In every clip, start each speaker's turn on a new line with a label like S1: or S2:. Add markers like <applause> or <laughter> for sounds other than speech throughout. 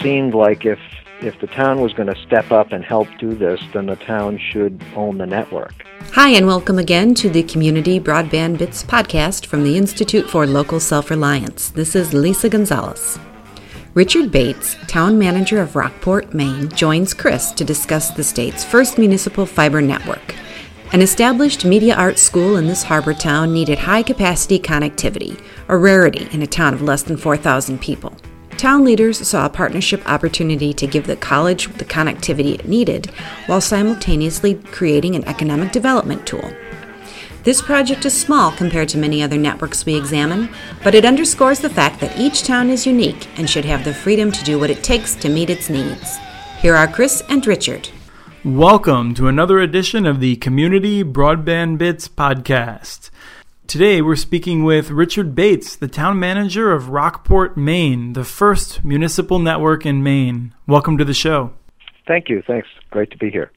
S1: seemed like if if the town was going to step up and help do this, then the town should own the network.
S2: Hi, and welcome again to the Community Broadband Bits podcast from the Institute for Local Self Reliance. This is Lisa Gonzalez. Richard Bates, town manager of Rockport, Maine, joins Chris to discuss the state's first municipal fiber network. An established media arts school in this harbor town needed high capacity connectivity, a rarity in a town of less than 4,000 people. Town leaders saw a partnership opportunity to give the college the connectivity it needed while simultaneously creating an economic development tool. This project is small compared to many other networks we examine, but it underscores the fact that each town is unique and should have the freedom to do what it takes to meet its needs. Here are Chris and Richard.
S3: Welcome to another edition of the Community Broadband Bits podcast. Today we're speaking with Richard Bates, the town manager of Rockport, Maine, the first municipal network in Maine. Welcome to the show.
S1: Thank you. Thanks. Great to be here.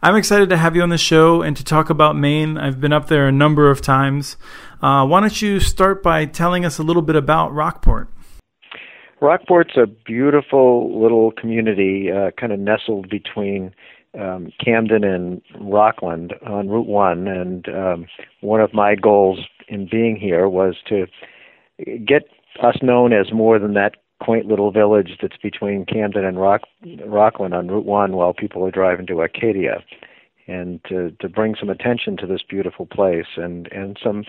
S3: I'm excited to have you on the show and to talk about Maine. I've been up there a number of times. Uh, why don't you start by telling us a little bit about Rockport?
S1: Rockport's a beautiful little community, uh, kind of nestled between um, Camden and Rockland on Route One, and um, one of my goals in being here was to get us known as more than that quaint little village that's between Camden and Rock, Rockland on Route One while people are driving to Acadia, and to to bring some attention to this beautiful place and and some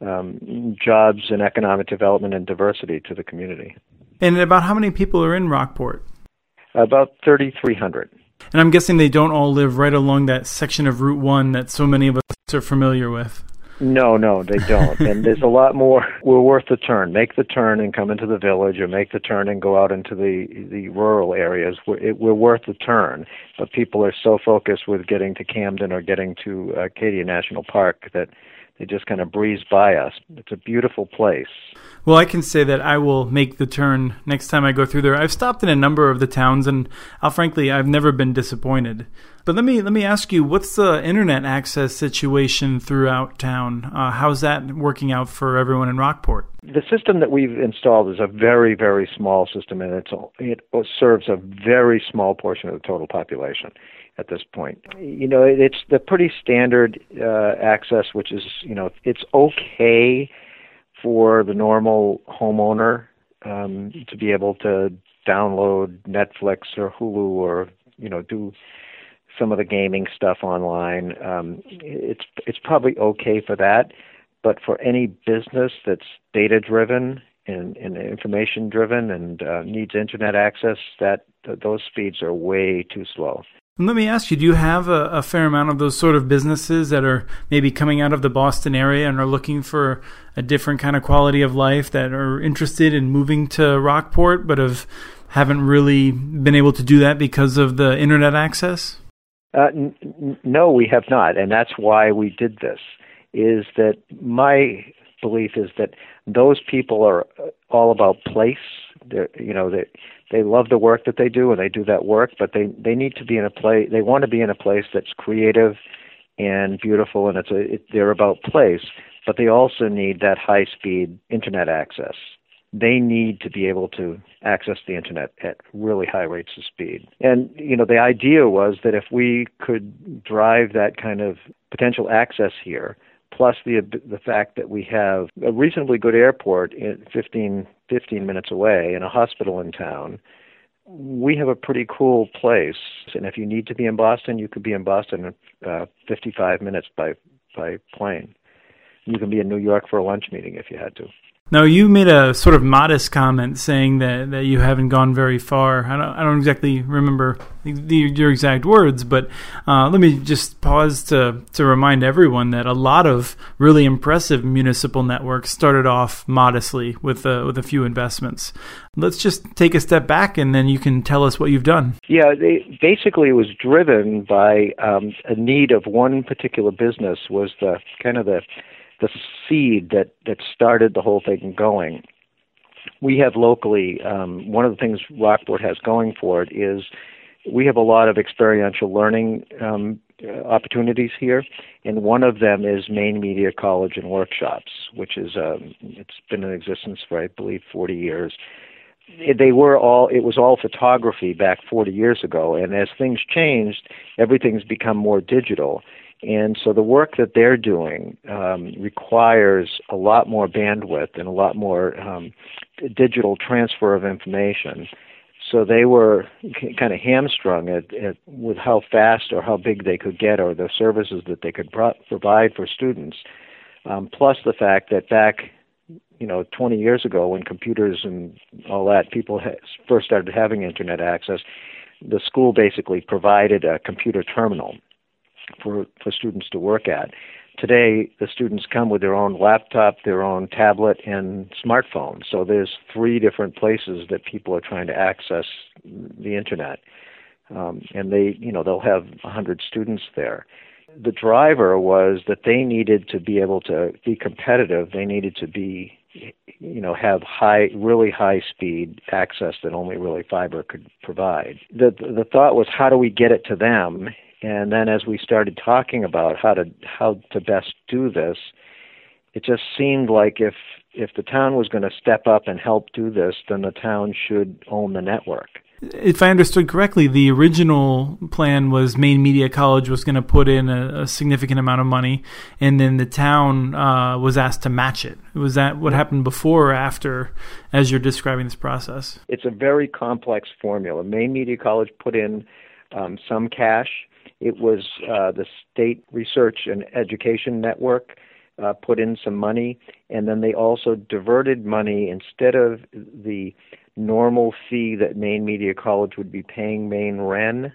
S1: um, jobs and economic development and diversity to the community.
S3: And about how many people are in Rockport?
S1: About 3,300.
S3: And I'm guessing they don't all live right along that section of Route 1 that so many of us are familiar with.
S1: No, no, they don't. <laughs> and there's a lot more. We're worth the turn. Make the turn and come into the village, or make the turn and go out into the the rural areas. We're, it, we're worth the turn. But people are so focused with getting to Camden or getting to Acadia National Park that they just kind of breeze by us. It's a beautiful place.
S3: Well, I can say that I will make the turn next time I go through there. I've stopped in a number of the towns, and I'll, frankly, I've never been disappointed. But let me let me ask you, what's the internet access situation throughout town? Uh, how's that working out for everyone in Rockport?
S1: The system that we've installed is a very very small system, and it's it serves a very small portion of the total population at this point. You know, it's the pretty standard uh, access, which is you know it's okay for the normal homeowner um, to be able to download Netflix or Hulu or you know do some of the gaming stuff online. Um, it's it's probably okay for that, but for any business that's data driven and, and information driven and uh, needs internet access, that th- those speeds are way too slow.
S3: And let me ask you, do you have a, a, fair amount of those sort of businesses that are maybe coming out of the Boston area and are looking for a different kind of quality of life that are interested in moving to Rockport but have haven't really been able to do that because of the internet access?
S1: Uh, n- no, we have not, and that's why we did this. Is that my belief is that those people are all about place. They're, you know, they they love the work that they do and they do that work, but they they need to be in a place. They want to be in a place that's creative and beautiful, and it's a it, they're about place. But they also need that high speed internet access. They need to be able to access the internet at really high rates of speed. And you know, the idea was that if we could drive that kind of potential access here, plus the the fact that we have a reasonably good airport in 15 15 minutes away and a hospital in town we have a pretty cool place. And if you need to be in Boston you could be in Boston in uh, 55 minutes by by plane. You can be in New York for a lunch meeting if you had to
S3: now, you made a sort of modest comment saying that, that you haven't gone very far. I don't, I don't exactly remember the, your exact words, but uh, let me just pause to, to remind everyone that a lot of really impressive municipal networks started off modestly with, uh, with a few investments. Let's just take a step back and then you can tell us what you've done.
S1: Yeah, they, basically it was driven by um, a need of one particular business was the kind of the the seed that that started the whole thing going. We have locally um, one of the things Rockport has going for it is we have a lot of experiential learning um, opportunities here, and one of them is Maine Media College and Workshops, which is um, it's been in existence for I believe 40 years. they were all it was all photography back 40 years ago and as things changed everything's become more digital and so the work that they're doing um, requires a lot more bandwidth and a lot more um, digital transfer of information. So they were kind of hamstrung at, at with how fast or how big they could get or the services that they could pro- provide for students. Um, plus the fact that back you know 20 years ago when computers and all that people ha- first started having internet access the school basically provided a computer terminal for for students to work at. Today the students come with their own laptop their own tablet and smartphone. So there's three different places that people are trying to access the internet. Um, and they you know they'll have 100 students there. The driver was that they needed to be able to be competitive. They needed to be you know have high really high speed access that only really fiber could provide. The the thought was how do we get it to them? And then as we started talking about how to how to best do this it just seemed like if if the town was going to step up and help do this then the town should own the network
S3: if I understood correctly, the original plan was Maine Media College was going to put in a, a, significant amount of money, and then the town uh, was asked to match it. Was that what happened before or after, as you're describing this process?
S1: It's a very complex formula. Maine Media College put in um, some cash. It was uh, the State Research and Education Network. Uh, put in some money, and then they also diverted money instead of the normal fee that Maine Media College would be paying Maine Ren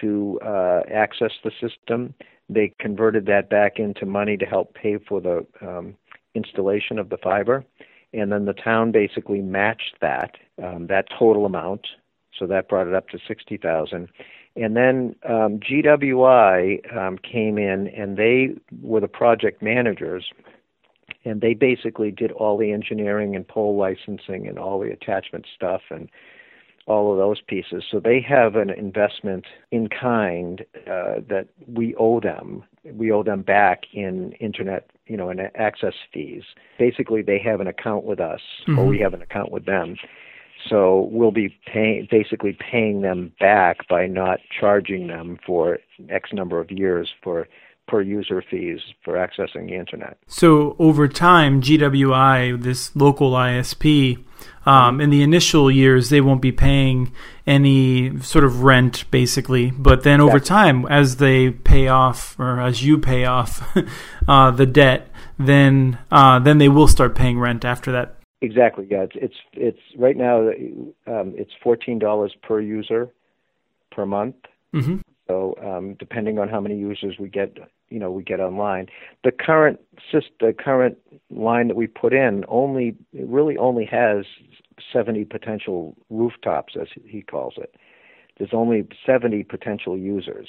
S1: to uh, access the system. They converted that back into money to help pay for the um, installation of the fiber, and then the town basically matched that um, that total amount. So that brought it up to sixty thousand. And then um, GWI um, came in, and they were the project managers and they basically did all the engineering and pole licensing and all the attachment stuff and all of those pieces. So they have an investment in kind uh, that we owe them. We owe them back in internet, you know, in access fees. Basically, they have an account with us, mm-hmm. or we have an account with them. So we'll be paying, basically paying them back by not charging them for X number of years for per user fees for accessing the internet.
S3: So over time, GWI, this local ISP, um, in the initial years, they won't be paying any sort of rent, basically. But then over time, as they pay off, or as you pay off <laughs> uh, the debt, then uh, then they will start paying rent after that.
S1: Exactly. Yeah. It's it's, it's right now. Um, it's fourteen dollars per user per month.
S3: Mm-hmm.
S1: So um, depending on how many users we get you know we get online. The current the current line that we put in only really only has 70 potential rooftops, as he calls it. There's only 70 potential users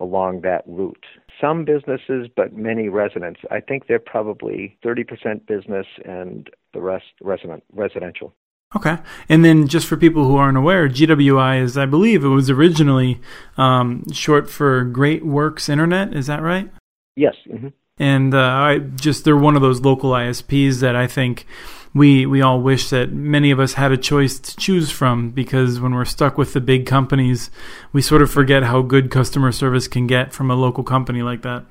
S1: along that route. Some businesses, but many residents. I think they're probably 30% business and the rest resident residential.
S3: Okay. And then just for people who aren't aware, GWI is, I believe, it was originally um, short for Great Works Internet. Is that right?
S1: Yes. Mm-hmm.
S3: And uh, I just, they're one of those local ISPs that I think we we all wish that many of us had a choice to choose from because when we're stuck with the big companies, we sort of forget how good customer service can get from a local company like that.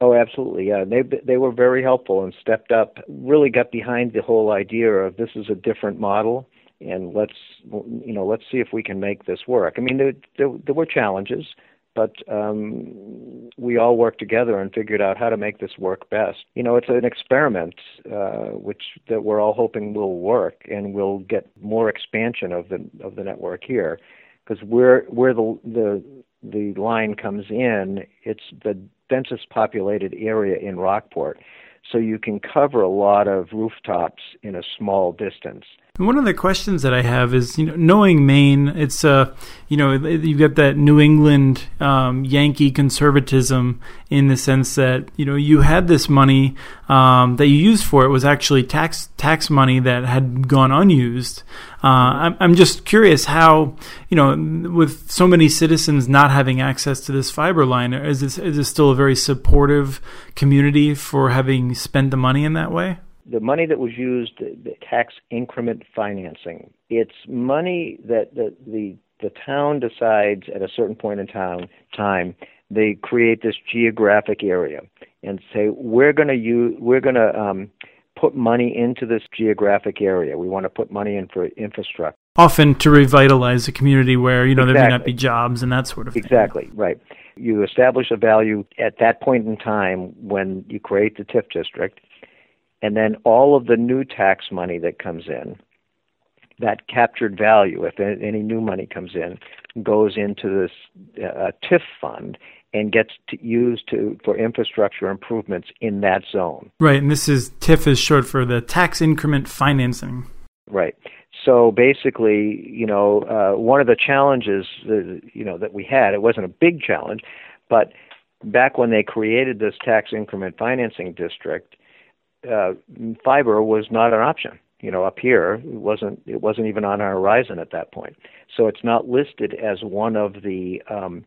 S1: Oh, absolutely. Yeah, they they were very helpful and stepped up. Really got behind the whole idea of this is a different model, and let's you know let's see if we can make this work. I mean, there there, there were challenges, but um, we all worked together and figured out how to make this work best. You know, it's an experiment uh, which that we're all hoping will work, and we'll get more expansion of the of the network here, because where where the the the line comes in, it's the densest populated area in Rockport. So you can cover a lot of rooftops in a small distance.
S3: One of the questions that I have is, you know, knowing Maine, it's uh, you know, you've got that New England um, Yankee conservatism in the sense that you know you had this money um, that you used for it was actually tax tax money that had gone unused. Uh, I'm, I'm just curious how, you know, with so many citizens not having access to this fiber line, is this is this still a very supportive community for having spent the money in that way?
S1: The money that was used, the tax increment financing. It's money that the the, the town decides at a certain point in time time they create this geographic area and say we're going to use we're going to um, put money into this geographic area. We want to put money in for infrastructure.
S3: Often to revitalize a community where you know exactly. there may not be jobs and that sort of
S1: thing. Exactly right. You establish a value at that point in time when you create the TIF district, and then all of the new tax money that comes in, that captured value, if any new money comes in, goes into this uh, TIF fund and gets to used to for infrastructure improvements in that zone.
S3: Right, and this is TIF is short for the tax increment financing.
S1: Right. So basically, you know, uh, one of the challenges, uh, you know, that we had, it wasn't a big challenge, but back when they created this tax increment financing district, uh, fiber was not an option. You know, up here, it wasn't it wasn't even on our horizon at that point. So it's not listed as one of the um,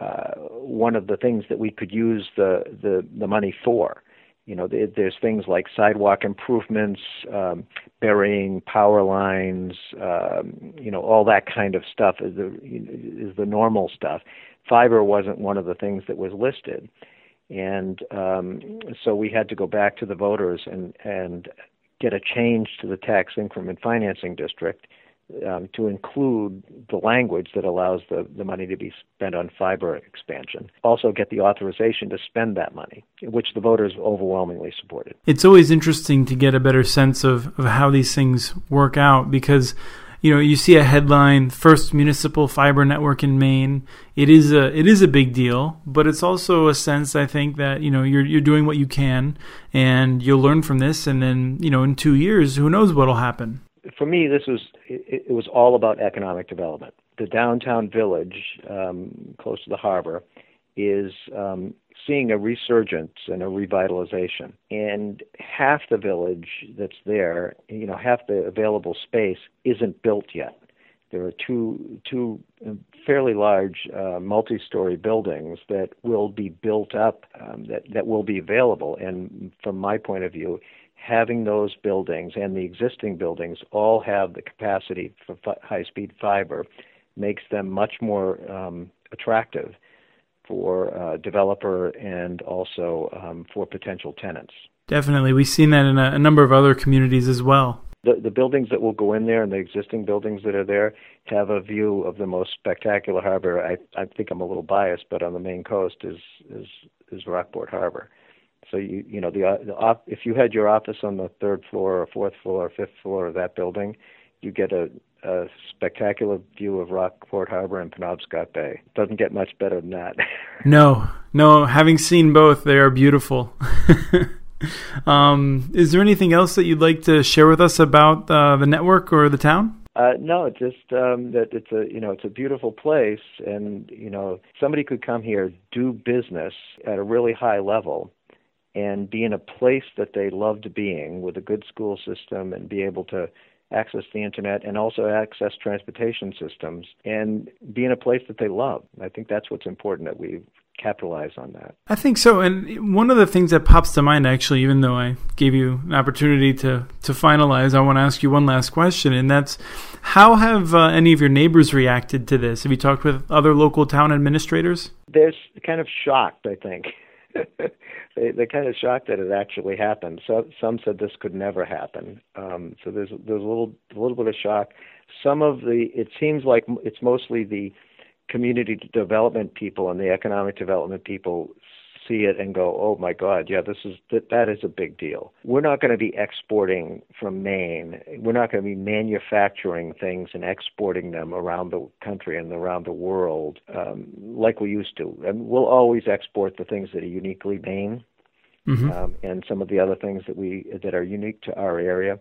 S1: uh, one of the things that we could use the the, the money for. You know, there's things like sidewalk improvements, um, burying power lines, um, you know, all that kind of stuff is the is the normal stuff. Fiber wasn't one of the things that was listed, and um, so we had to go back to the voters and and get a change to the tax increment financing district um, to include the language that allows the, the money to be spent on fiber expansion. Also, get the authorization to spend that money, which the voters overwhelmingly supported.
S3: It's always interesting to get a better sense of, of how these things work out because you know you see a headline first municipal fiber network in Maine. It is a it is a big deal but it's also a sense I think that you know you're you're doing what you can and you'll learn from this. And then you know in 2 years who knows what'll happen.
S1: For me, this was it, it was all about economic development. The downtown village, um, close to the harbor, is um, seeing a resurgence and a revitalization. And half the village that's there, you know, half the available space isn't built yet. There are two two fairly large uh, multi-story buildings that will be built up um, that that will be available. And from my point of view, having those buildings and the existing buildings all have the capacity for fi- high speed fiber makes them much more um, attractive for a developer and also um, for potential tenants.
S3: Definitely. We've seen that in a, a number of other communities as well.
S1: The, the buildings that will go in there and the existing buildings that are there have a view of the most spectacular harbor. I, I think I'm a little biased, but on the Maine coast is is, is Rockport Harbor. So you you know the, uh, the op, if you had your office on the third floor or fourth floor or fifth floor of that building, you get a, a spectacular view of Rockport Harbor and Penobscot Bay. Doesn't get much better than that. <laughs>
S3: no, no. Having seen both, they are beautiful. <laughs> um, is there anything else that you'd like to share with us about uh, the network or the town?
S1: Uh, no, just um, that it's a you know it's a beautiful place, and you know somebody could come here, do business at a really high level, and be in a place that they loved being with a good school system and be able to access the internet and also access transportation systems and be in a place that they love. I think that's what's important that we capitalize on that.
S3: I think so. And one of the things that pops to mind, actually, even though I gave you an opportunity to, to finalize, I want to ask you one last question, and that's how have uh, any of your neighbors reacted to this? Have you talked with other local town administrators?
S1: They're kind of shocked, I think. <laughs> they they're kind of shocked that it actually happened. So some said this could never happen. Um, so there's there's a little a little bit of shock. Some of the it seems like it's mostly the community development people and the economic development people see it and go, "Oh my God, yeah, this is that that is a big deal." We're not going to be exporting from Maine. We're not going to be manufacturing things and exporting them around the country and around the world um, like we used to. And we'll always export the things that are uniquely Maine, mm-hmm. um, and some of the other things that we that are unique to our area.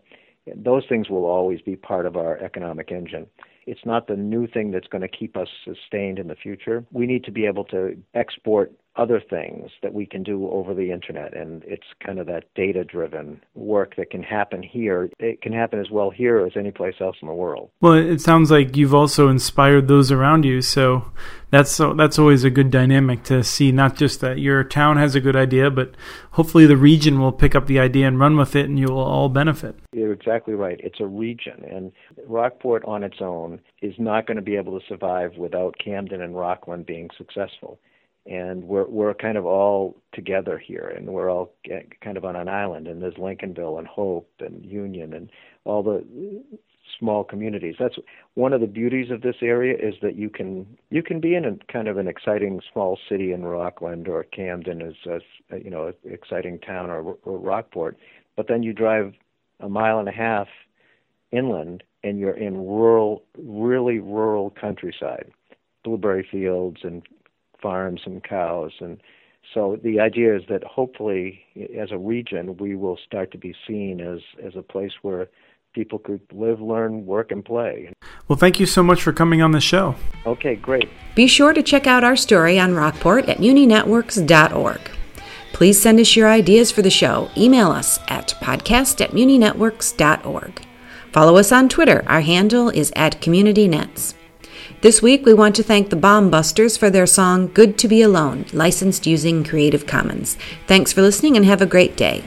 S1: Those things will always be part of our economic engine it's not the new thing that's going to keep us sustained in the future. We need to be able to export other things that we can do over the internet and it's kind of that data driven work that can happen here. It can happen as well here as any place else in the world.
S3: Well it sounds like you've also inspired those around you so that's that's always a good dynamic to see not just that your town has a good idea but hopefully the region will pick up the idea and run with it and you will all benefit.
S1: You're exactly right. It's a region and rockport on its own is not going to be able to survive without camden and rockland being successful and we're we're kind of all together here, and we're all kind of on an island. And there's Lincolnville and Hope and Union and all the small communities. That's one of the beauties of this area is that you can you can be in a kind of an exciting small city in Rockland or Camden is a you know an exciting town or, or Rockport, but then you drive a mile and a half inland and you're in rural, really rural countryside, blueberry fields and farms and cows. And so the idea is that hopefully as a region we will start to be seen as as a place where people could live learn work and play.
S3: Well thank you so much for coming on the show.
S1: Okay great.
S2: Be sure to check out our story on rockport at muninetworks.org please send us your ideas for the show. Email us at podcast at muninetworks.org follow us on twitter our handle is at communitynets this week, we want to thank the Bomb Busters for their song Good to Be Alone, licensed using Creative Commons. Thanks for listening and have a great day.